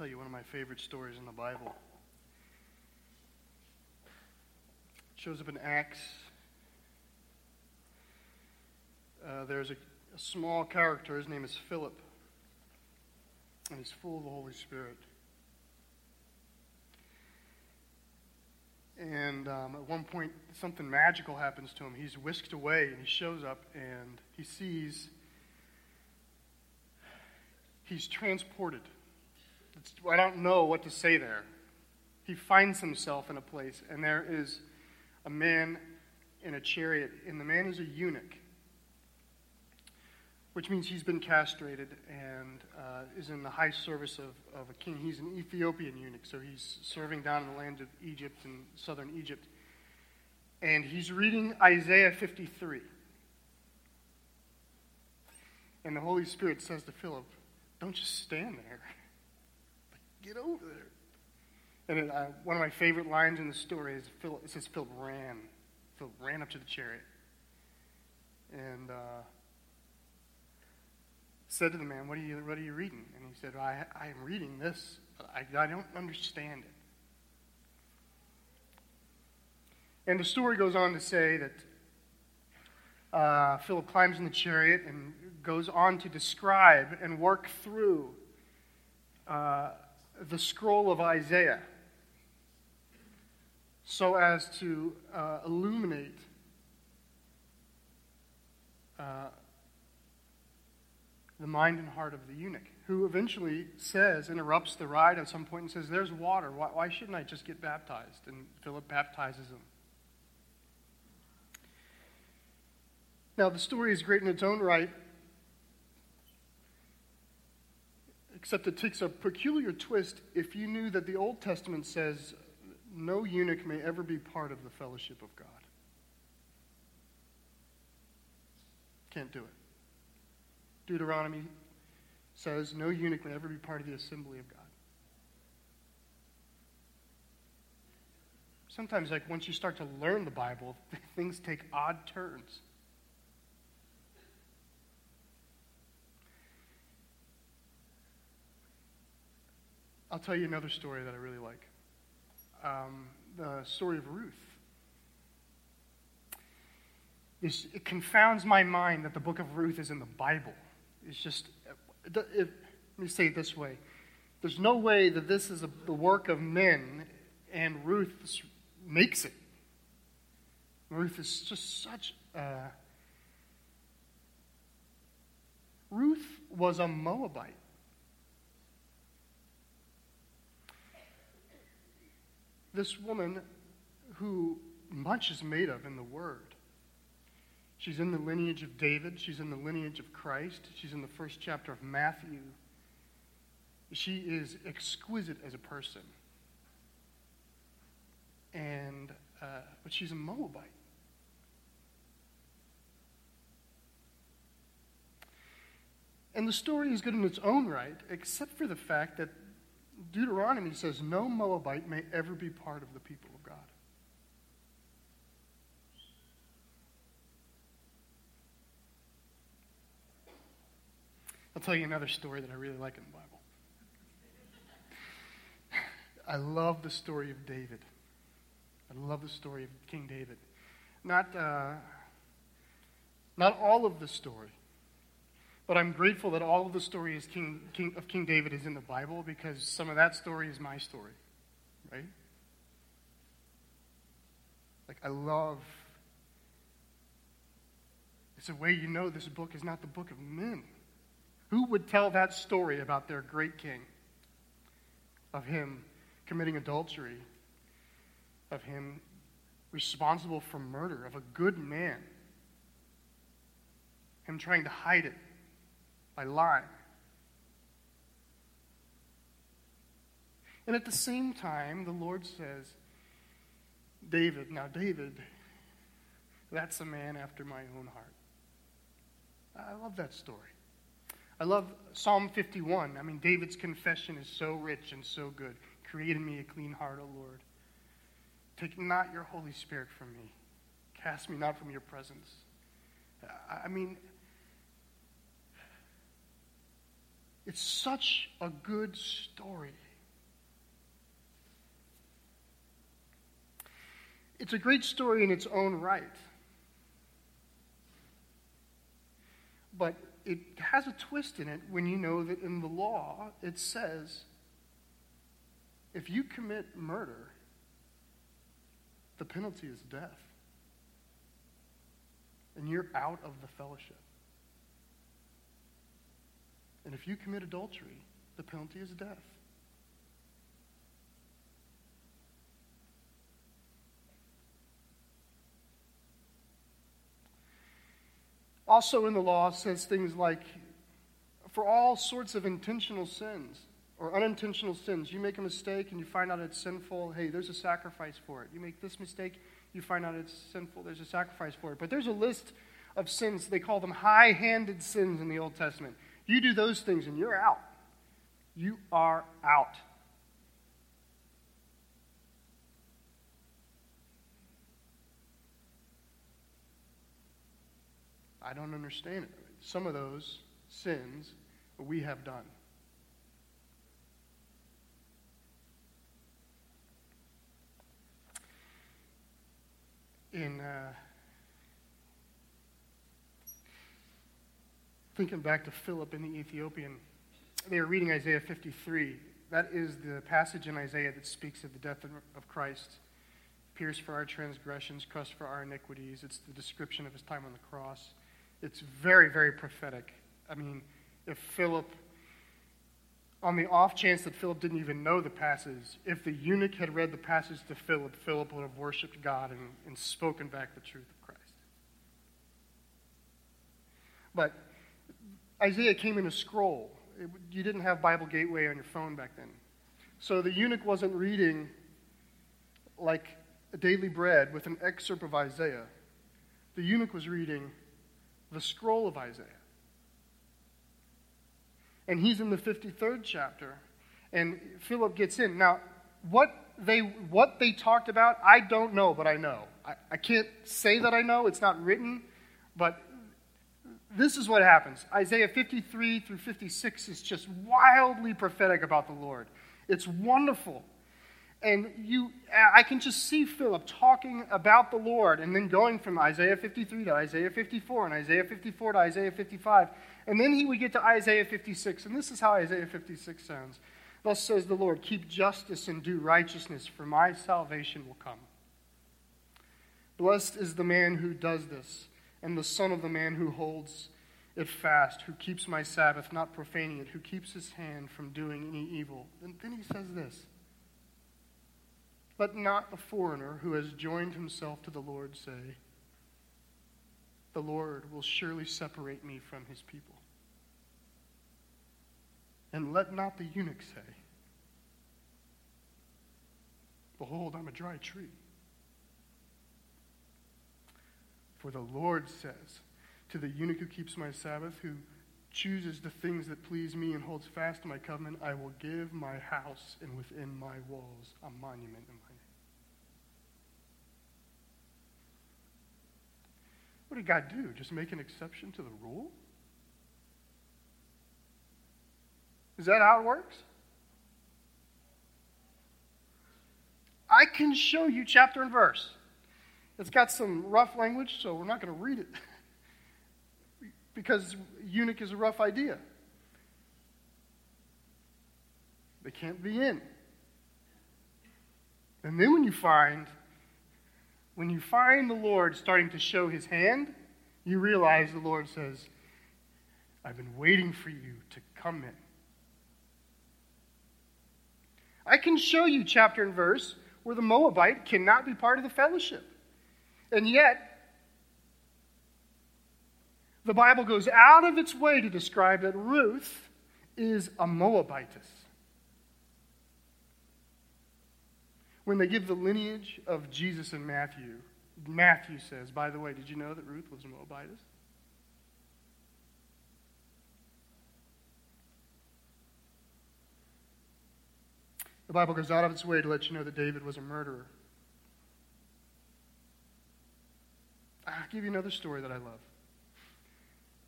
tell you one of my favorite stories in the Bible. It shows up in Acts. Uh, there's a, a small character. His name is Philip. And he's full of the Holy Spirit. And um, at one point, something magical happens to him. He's whisked away, and he shows up, and he sees he's transported. I don't know what to say there. He finds himself in a place, and there is a man in a chariot, and the man is a eunuch, which means he's been castrated and uh, is in the high service of, of a king. He's an Ethiopian eunuch, so he's serving down in the land of Egypt and southern Egypt. And he's reading Isaiah 53. And the Holy Spirit says to Philip, Don't just stand there. Get over there. And it, uh, one of my favorite lines in the story is Philip, it says Philip ran. Philip ran up to the chariot. And. Uh, said to the man, What are you, what are you reading? And he said, I, I am reading this, but I, I don't understand it. And the story goes on to say that uh, Philip climbs in the chariot and goes on to describe and work through uh, the scroll of Isaiah so as to uh, illuminate uh, the mind and heart of the eunuch, who eventually says, interrupts the ride at some point and says, There's water. Why, why shouldn't I just get baptized? And Philip baptizes him. Now, the story is great in its own right, except it takes a peculiar twist if you knew that the Old Testament says no eunuch may ever be part of the fellowship of God. Can't do it. Deuteronomy says no eunuch may ever be part of the assembly of God. Sometimes, like once you start to learn the Bible, things take odd turns. I'll tell you another story that I really like um, the story of Ruth. It's, it confounds my mind that the book of Ruth is in the Bible. It's just, it, it, let me say it this way there's no way that this is a, the work of men and Ruth makes it. Ruth is just such a. Ruth was a Moabite. This woman who much is made of in the Word She's in the lineage of David. She's in the lineage of Christ. She's in the first chapter of Matthew. She is exquisite as a person. And, uh, but she's a Moabite. And the story is good in its own right, except for the fact that Deuteronomy says no Moabite may ever be part of the people of God. I'll tell you another story that I really like in the Bible. I love the story of David. I love the story of King David. Not, uh, not all of the story, but I'm grateful that all of the story is King, King, of King David is in the Bible because some of that story is my story, right? Like, I love. It's a way you know this book is not the book of men. Who would tell that story about their great king? Of him committing adultery, of him responsible for murder, of a good man, him trying to hide it by lying. And at the same time, the Lord says, David, now David, that's a man after my own heart. I love that story. I love Psalm 51. I mean, David's confession is so rich and so good. Create in me a clean heart, O Lord. Take not your Holy Spirit from me. Cast me not from your presence. I mean, It's such a good story. It's a great story in its own right. But it has a twist in it when you know that in the law it says if you commit murder, the penalty is death. And you're out of the fellowship. And if you commit adultery, the penalty is death. Also, in the law, says things like for all sorts of intentional sins or unintentional sins, you make a mistake and you find out it's sinful, hey, there's a sacrifice for it. You make this mistake, you find out it's sinful, there's a sacrifice for it. But there's a list of sins, they call them high handed sins in the Old Testament. You do those things and you're out. You are out. I don't understand it. Some of those sins we have done. In uh, thinking back to Philip and the Ethiopian, they were reading Isaiah 53. That is the passage in Isaiah that speaks of the death of Christ. Pierced for our transgressions, crushed for our iniquities. It's the description of his time on the cross. It's very, very prophetic. I mean, if Philip, on the off chance that Philip didn't even know the passage, if the eunuch had read the passage to Philip, Philip would have worshiped God and, and spoken back the truth of Christ. But Isaiah came in a scroll. It, you didn't have Bible Gateway on your phone back then. So the eunuch wasn't reading like a daily bread with an excerpt of Isaiah. The eunuch was reading the scroll of Isaiah. And he's in the 53rd chapter. And Philip gets in. Now, what they, what they talked about, I don't know, but I know. I, I can't say that I know, it's not written, but this is what happens. Isaiah 53 through 56 is just wildly prophetic about the Lord. It's wonderful. And you, I can just see Philip talking about the Lord and then going from Isaiah 53 to Isaiah 54 and Isaiah 54 to Isaiah 55. And then he would get to Isaiah 56. And this is how Isaiah 56 sounds Thus says the Lord, keep justice and do righteousness, for my salvation will come. Blessed is the man who does this, and the son of the man who holds it fast, who keeps my Sabbath, not profaning it, who keeps his hand from doing any evil. And then he says this let not the foreigner who has joined himself to the Lord say, The Lord will surely separate me from his people. And let not the eunuch say, Behold, I'm a dry tree. For the Lord says to the eunuch who keeps my Sabbath, who chooses the things that please me and holds fast to my covenant, I will give my house and within my walls a monument in my name. What did God do? Just make an exception to the rule? Is that how it works? I can show you chapter and verse. It's got some rough language, so we're not going to read it because eunuch is a rough idea. They can't be in. And then when you find when you find the Lord starting to show his hand, you realize the Lord says, I've been waiting for you to come in. I can show you chapter and verse where the Moabite cannot be part of the fellowship. And yet, the Bible goes out of its way to describe that Ruth is a Moabitess. when they give the lineage of Jesus in Matthew, Matthew says, by the way, did you know that Ruth was a Moabitess? The Bible goes out of its way to let you know that David was a murderer. I'll give you another story that I love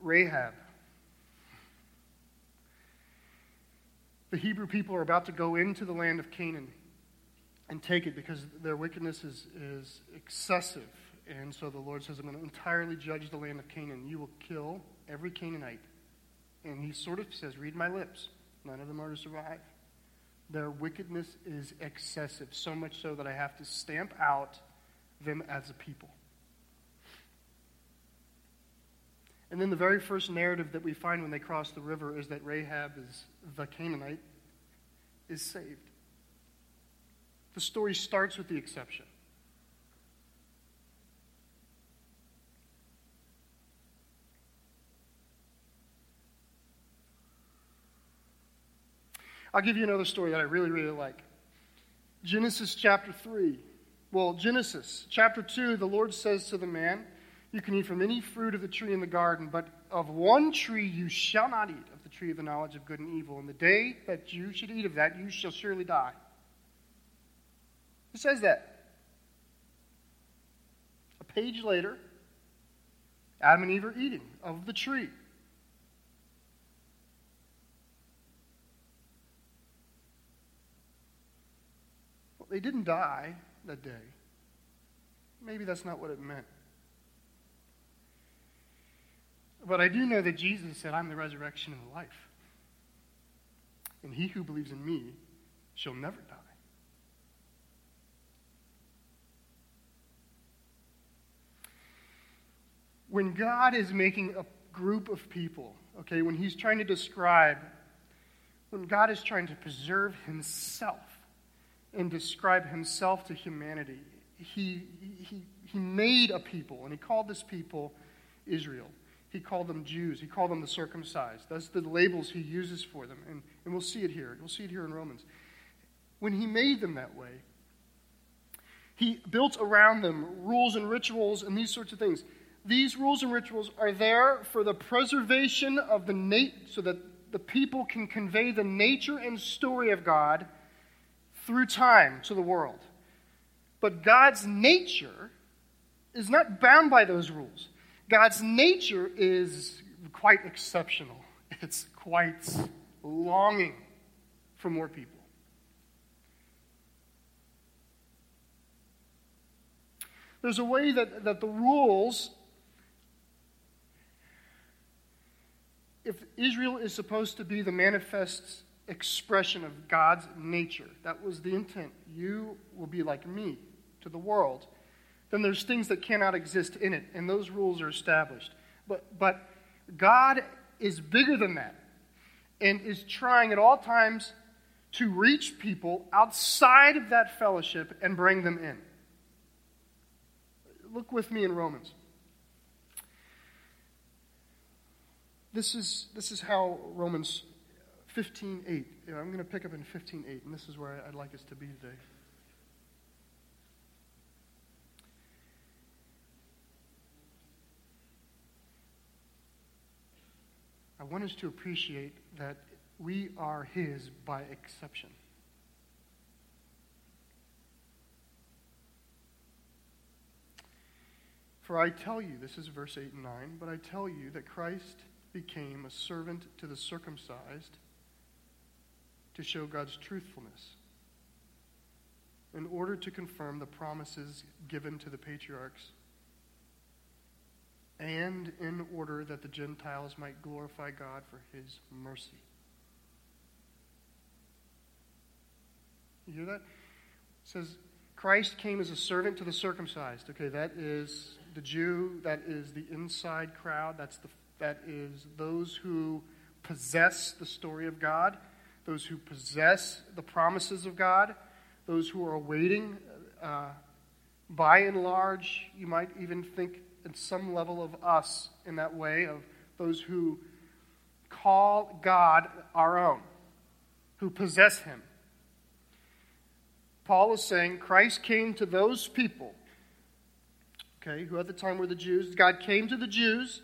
Rahab. The Hebrew people are about to go into the land of Canaan and take it because their wickedness is, is excessive. And so the Lord says, I'm going to entirely judge the land of Canaan. You will kill every Canaanite. And he sort of says, Read my lips. None of them are to survive. Their wickedness is excessive, so much so that I have to stamp out them as a people. And then the very first narrative that we find when they cross the river is that Rahab is the Canaanite is saved. The story starts with the exception. I'll give you another story that I really, really like. Genesis chapter 3. Well, Genesis chapter 2, the Lord says to the man, You can eat from any fruit of the tree in the garden, but of one tree you shall not eat, of the tree of the knowledge of good and evil. And the day that you should eat of that, you shall surely die. Who says that? A page later, Adam and Eve are eating of the tree. Well, they didn't die that day. Maybe that's not what it meant. But I do know that Jesus said, I'm the resurrection and the life. And he who believes in me shall never die. When God is making a group of people, okay, when he's trying to describe, when God is trying to preserve himself, and describe himself to humanity. He, he, he made a people, and he called this people Israel. He called them Jews. He called them the circumcised. That's the labels he uses for them. And, and we'll see it here. We'll see it here in Romans. When he made them that way, he built around them rules and rituals and these sorts of things. These rules and rituals are there for the preservation of the nat- so that the people can convey the nature and story of God through time to the world. But God's nature is not bound by those rules. God's nature is quite exceptional, it's quite longing for more people. There's a way that, that the rules, if Israel is supposed to be the manifest expression of God's nature. That was the intent. You will be like me to the world. Then there's things that cannot exist in it, and those rules are established. But, but God is bigger than that and is trying at all times to reach people outside of that fellowship and bring them in. Look with me in Romans. This is, this is how Romans 15.8. I'm going to pick up in 15.8, and this is where I'd like us to be today. I want us to appreciate that we are His by exception. For I tell you, this is verse 8 and 9, but I tell you that Christ became a servant to the circumcised to show God's truthfulness in order to confirm the promises given to the patriarchs and in order that the Gentiles might glorify God for his mercy. You hear that? It says, Christ came as a servant to the circumcised. Okay, that is the Jew, that is the inside crowd, that's the, that is those who possess the story of God those who possess the promises of God, those who are awaiting. Uh, by and large, you might even think in some level of us in that way, of those who call God our own, who possess Him. Paul is saying Christ came to those people, okay, who at the time were the Jews. God came to the Jews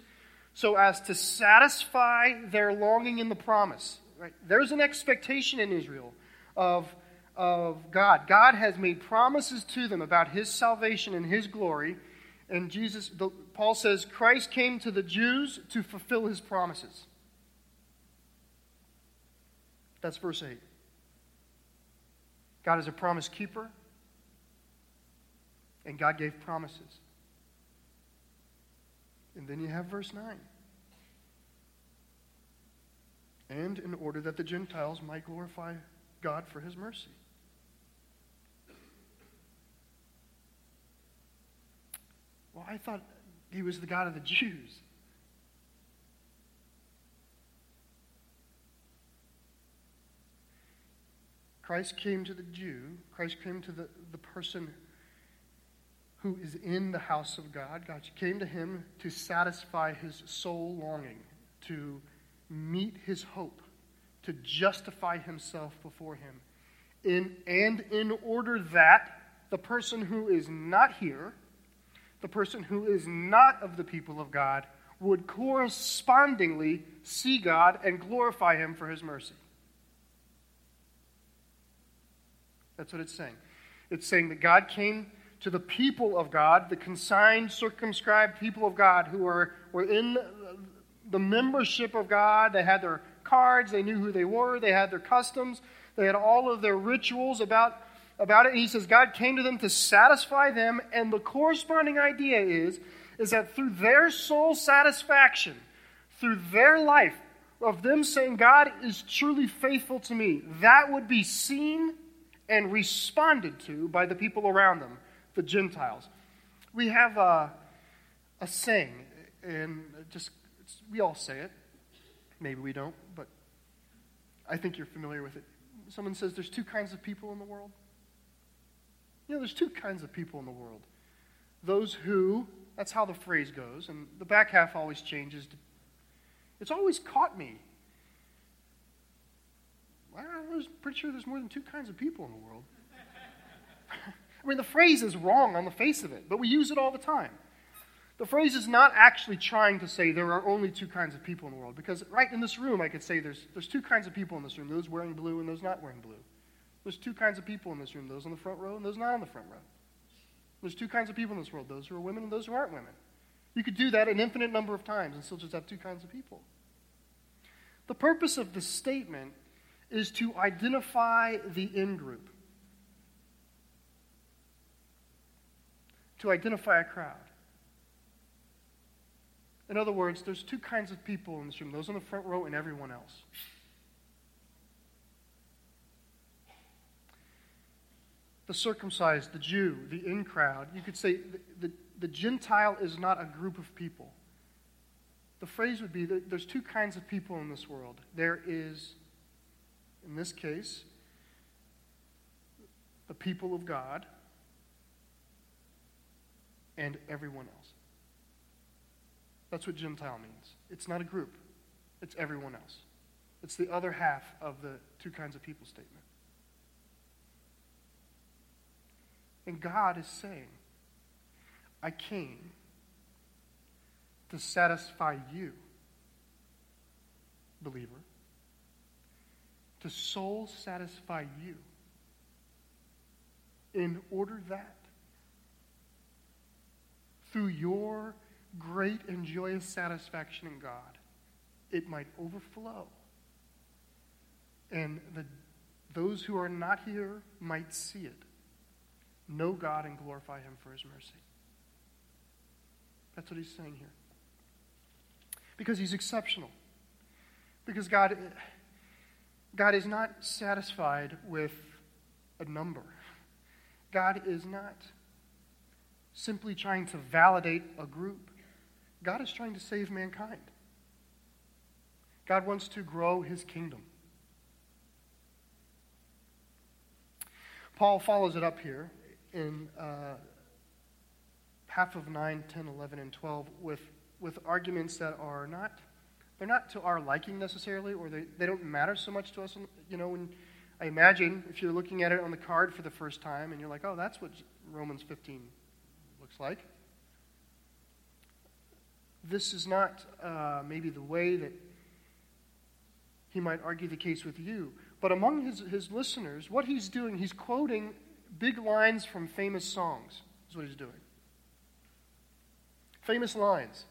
so as to satisfy their longing in the promise. Right? There's an expectation in Israel of, of God. God has made promises to them about his salvation and his glory. And Jesus, the, Paul says, Christ came to the Jews to fulfill his promises. That's verse 8. God is a promise keeper, And God gave promises. And then you have verse 9. And in order that the Gentiles might glorify God for his mercy. Well, I thought he was the God of the Jews. Christ came to the Jew, Christ came to the, the person who is in the house of God. God came to him to satisfy his soul longing, to meet his hope, to justify himself before him. In, and in order that the person who is not here, the person who is not of the people of God, would correspondingly see God and glorify him for his mercy. That's what it's saying. It's saying that God came to the people of God, the consigned, circumscribed people of God who were, were in the membership of God. They had their cards, they knew who they were, they had their customs, they had all of their rituals about, about it. And he says God came to them to satisfy them, and the corresponding idea is, is that through their soul satisfaction, through their life, of them saying, God is truly faithful to me, that would be seen and responded to by the people around them, the Gentiles. We have a, a saying, and just we all say it. Maybe we don't, but I think you're familiar with it. Someone says there's two kinds of people in the world. You know, there's two kinds of people in the world. Those who, that's how the phrase goes, and the back half always changes. It's always caught me I was pretty sure there's more than two kinds of people in the world. I mean, the phrase is wrong on the face of it, but we use it all the time. The phrase is not actually trying to say there are only two kinds of people in the world, because right in this room, I could say there's, there's two kinds of people in this room those wearing blue and those not wearing blue. There's two kinds of people in this room those on the front row and those not on the front row. There's two kinds of people in this world those who are women and those who aren't women. You could do that an infinite number of times and still just have two kinds of people. The purpose of this statement is to identify the in group, to identify a crowd. In other words, there's two kinds of people in this room those on the front row and everyone else. The circumcised, the Jew, the in crowd, you could say the, the, the Gentile is not a group of people. The phrase would be there's two kinds of people in this world there is in this case, the people of God and everyone else. That's what Gentile means. It's not a group, it's everyone else. It's the other half of the two kinds of people statement. And God is saying, I came to satisfy you, believer to soul satisfy you in order that through your great and joyous satisfaction in God, it might overflow. And the, those who are not here might see it, know God, and glorify Him for His mercy. That's what He's saying here. Because He's exceptional. Because God God is not satisfied with a number. God is not simply trying to validate a group. God is trying to save mankind. God wants to grow his kingdom. Paul follows it up here in uh, half of 9, 10, 11, and 12 with, with arguments that are not they're not to our liking necessarily, or they, they don't matter so much to us. You know, when I imagine if you're looking at it on the card for the first time and you're like, oh, that's what Romans 15 looks like. This is not uh, maybe the way that he might argue the case with you. But among his, his listeners, what he's doing, he's quoting big lines from famous songs, is what he's doing. Famous lines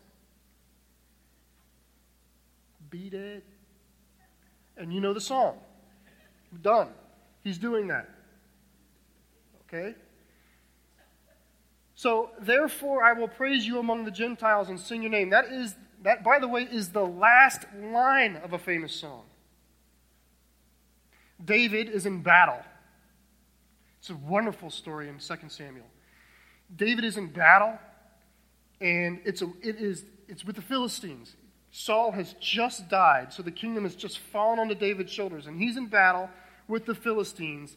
beat it. And you know the song. Done. He's doing that. Okay? So, therefore, I will praise you among the Gentiles and sing your name. That is, that, by the way, is the last line of a famous song. David is in battle. It's a wonderful story in 2 Samuel. David is in battle, and it's, a, it is, it's with the Philistines. Saul has just died, so the kingdom has just fallen onto David's shoulders, and he's in battle with the Philistines.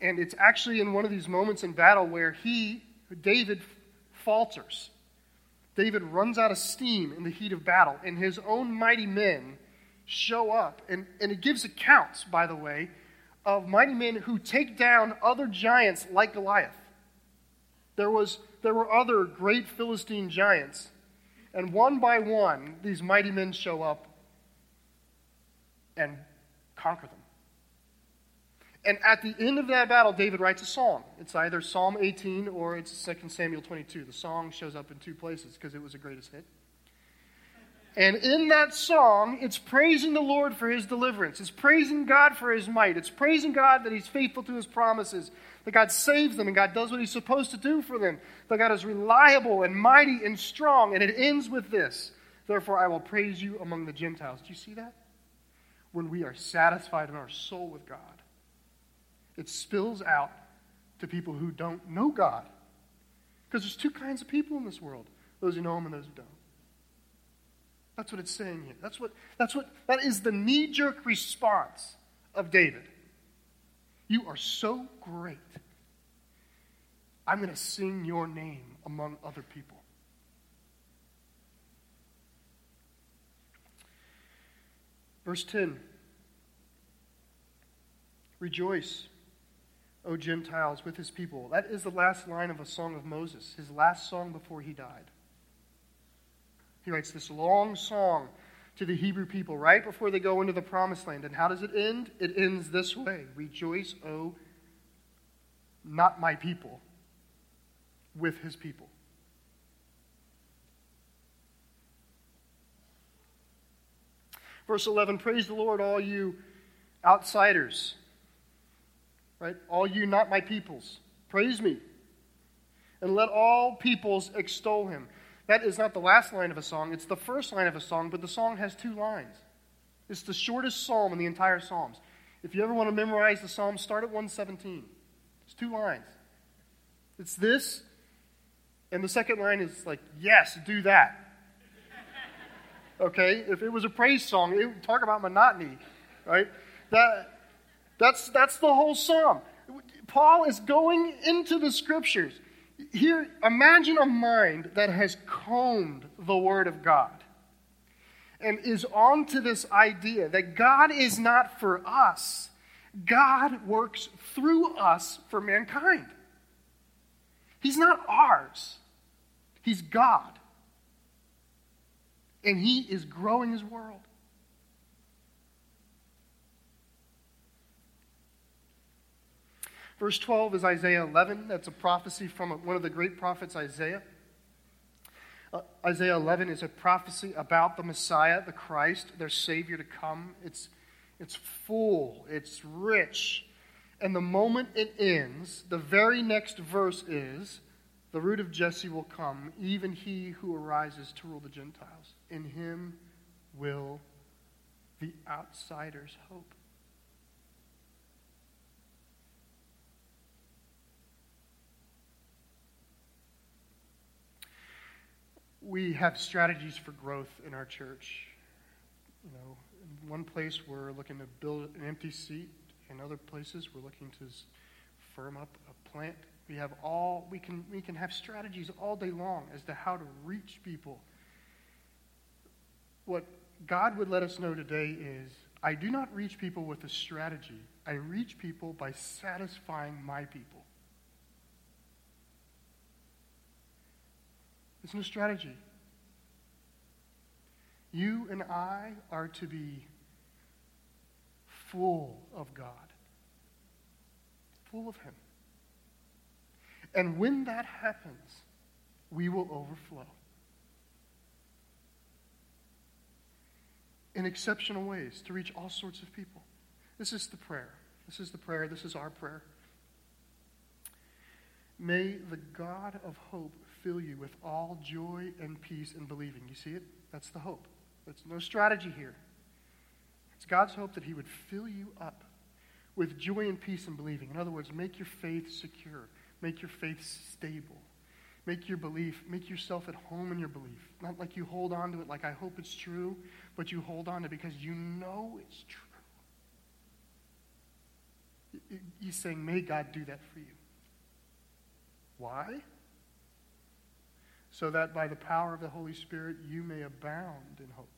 And it's actually in one of these moments in battle where he, David, falters. David runs out of steam in the heat of battle, and his own mighty men show up. And, and it gives accounts, by the way, of mighty men who take down other giants like Goliath. There, was, there were other great Philistine giants, and one by one, these mighty men show up and conquer them. And at the end of that battle, David writes a song. It's either Psalm 18 or it's 2 Samuel 22. The song shows up in two places because it was the greatest hit. And in that song, it's praising the Lord for his deliverance. It's praising God for his might. It's praising God that he's faithful to his promises, that God saves them and God does what he's supposed to do for them, that God is reliable and mighty and strong. And it ends with this Therefore, I will praise you among the Gentiles. Do you see that? When we are satisfied in our soul with God, it spills out to people who don't know God. Because there's two kinds of people in this world those who know Him and those who don't. That's what it's saying here. That's what, that's what, that is the knee jerk response of David. You are so great. I'm going to sing your name among other people. Verse 10 Rejoice O Gentiles, with his people. That is the last line of a song of Moses, his last song before he died. He writes this long song to the Hebrew people right before they go into the promised land. And how does it end? It ends this way Rejoice, O not my people, with his people. Verse 11 Praise the Lord, all you outsiders right? All you not my peoples, praise me. And let all peoples extol him. That is not the last line of a song, it's the first line of a song, but the song has two lines. It's the shortest psalm in the entire Psalms. If you ever want to memorize the psalm, start at 117. It's two lines. It's this, and the second line is like, yes, do that. Okay? If it was a praise song, it would talk about monotony, right? That that's, that's the whole psalm. Paul is going into the scriptures. Here, imagine a mind that has combed the Word of God and is on to this idea that God is not for us, God works through us for mankind. He's not ours, He's God. And He is growing His world. Verse 12 is Isaiah 11. That's a prophecy from one of the great prophets, Isaiah. Uh, Isaiah 11 is a prophecy about the Messiah, the Christ, their Savior to come. It's, it's full, it's rich. And the moment it ends, the very next verse is the root of Jesse will come, even he who arises to rule the Gentiles. In him will the outsiders hope. We have strategies for growth in our church. You know, in one place we're looking to build an empty seat. In other places we're looking to firm up a plant. We have all we can we can have strategies all day long as to how to reach people. What God would let us know today is I do not reach people with a strategy. I reach people by satisfying my people. It's no strategy. You and I are to be full of God, full of Him. And when that happens, we will overflow in exceptional ways to reach all sorts of people. This is the prayer. This is the prayer. This is our prayer. May the God of hope fill you with all joy and peace in believing. You see it? That's the hope. There's no strategy here. It's God's hope that He would fill you up with joy and peace in believing. In other words, make your faith secure, make your faith stable. Make your belief, make yourself at home in your belief. Not like you hold on to it like I hope it's true, but you hold on to it because you know it's true. He's saying, may God do that for you. Why? So that by the power of the Holy Spirit you may abound in hope.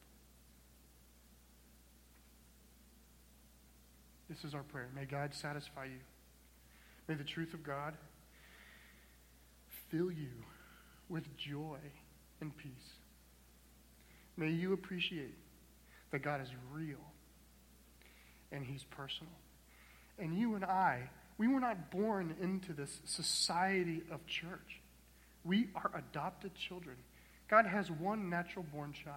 This is our prayer. May God satisfy you. May the truth of God fill you with joy and peace. May you appreciate that God is real and He's personal. And you and I, we were not born into this society of church. We are adopted children. God has one natural born child.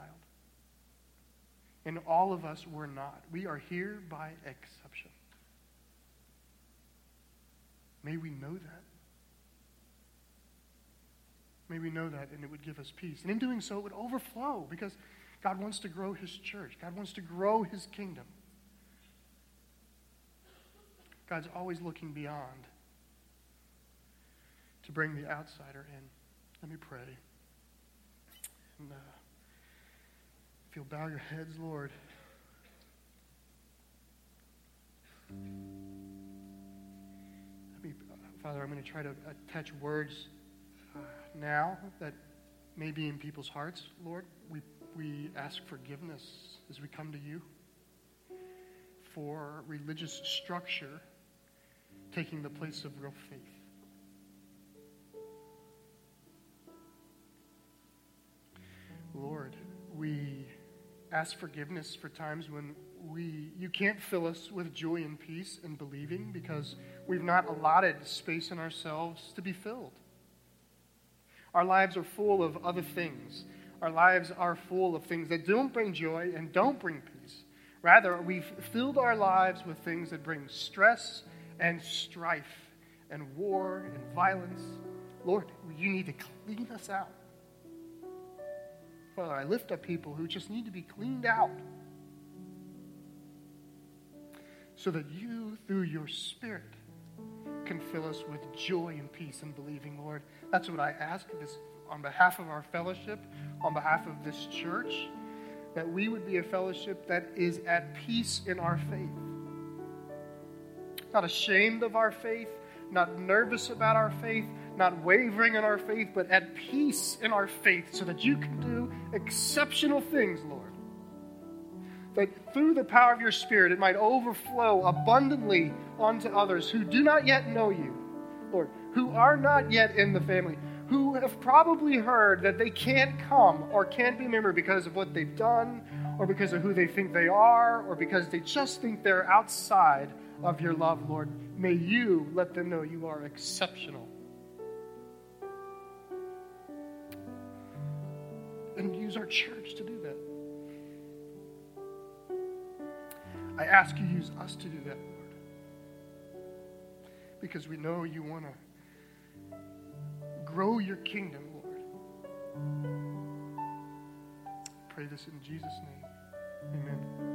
And all of us were not. We are here by exception. May we know that. May we know that, and it would give us peace. And in doing so, it would overflow because God wants to grow His church, God wants to grow His kingdom. God's always looking beyond to bring the outsider in. Let me pray. And uh, if you'll bow your heads, Lord. Let me, uh, Father, I'm going to try to attach words uh, now that may be in people's hearts, Lord. We, we ask forgiveness as we come to you for religious structure taking the place of real faith. Lord, we ask forgiveness for times when we you can't fill us with joy and peace and believing because we've not allotted space in ourselves to be filled. Our lives are full of other things. Our lives are full of things that don't bring joy and don't bring peace. Rather, we've filled our lives with things that bring stress and strife and war and violence. Lord, you need to clean us out. Father, I lift up people who just need to be cleaned out so that you, through your Spirit, can fill us with joy and peace in believing, Lord. That's what I ask this on behalf of our fellowship, on behalf of this church, that we would be a fellowship that is at peace in our faith. Not ashamed of our faith, not nervous about our faith, not wavering in our faith, but at peace in our faith so that you can do exceptional things, Lord that through the power of your Spirit it might overflow abundantly onto others who do not yet know you, Lord, who are not yet in the family, who have probably heard that they can't come or can't be a member because of what they've done, or because of who they think they are, or because they just think they're outside of your love, Lord. May you let them know you are exceptional. And use our church to do that. I ask you use us to do that, Lord. Because we know you want to grow your kingdom, Lord. Pray this in Jesus' name. Amen.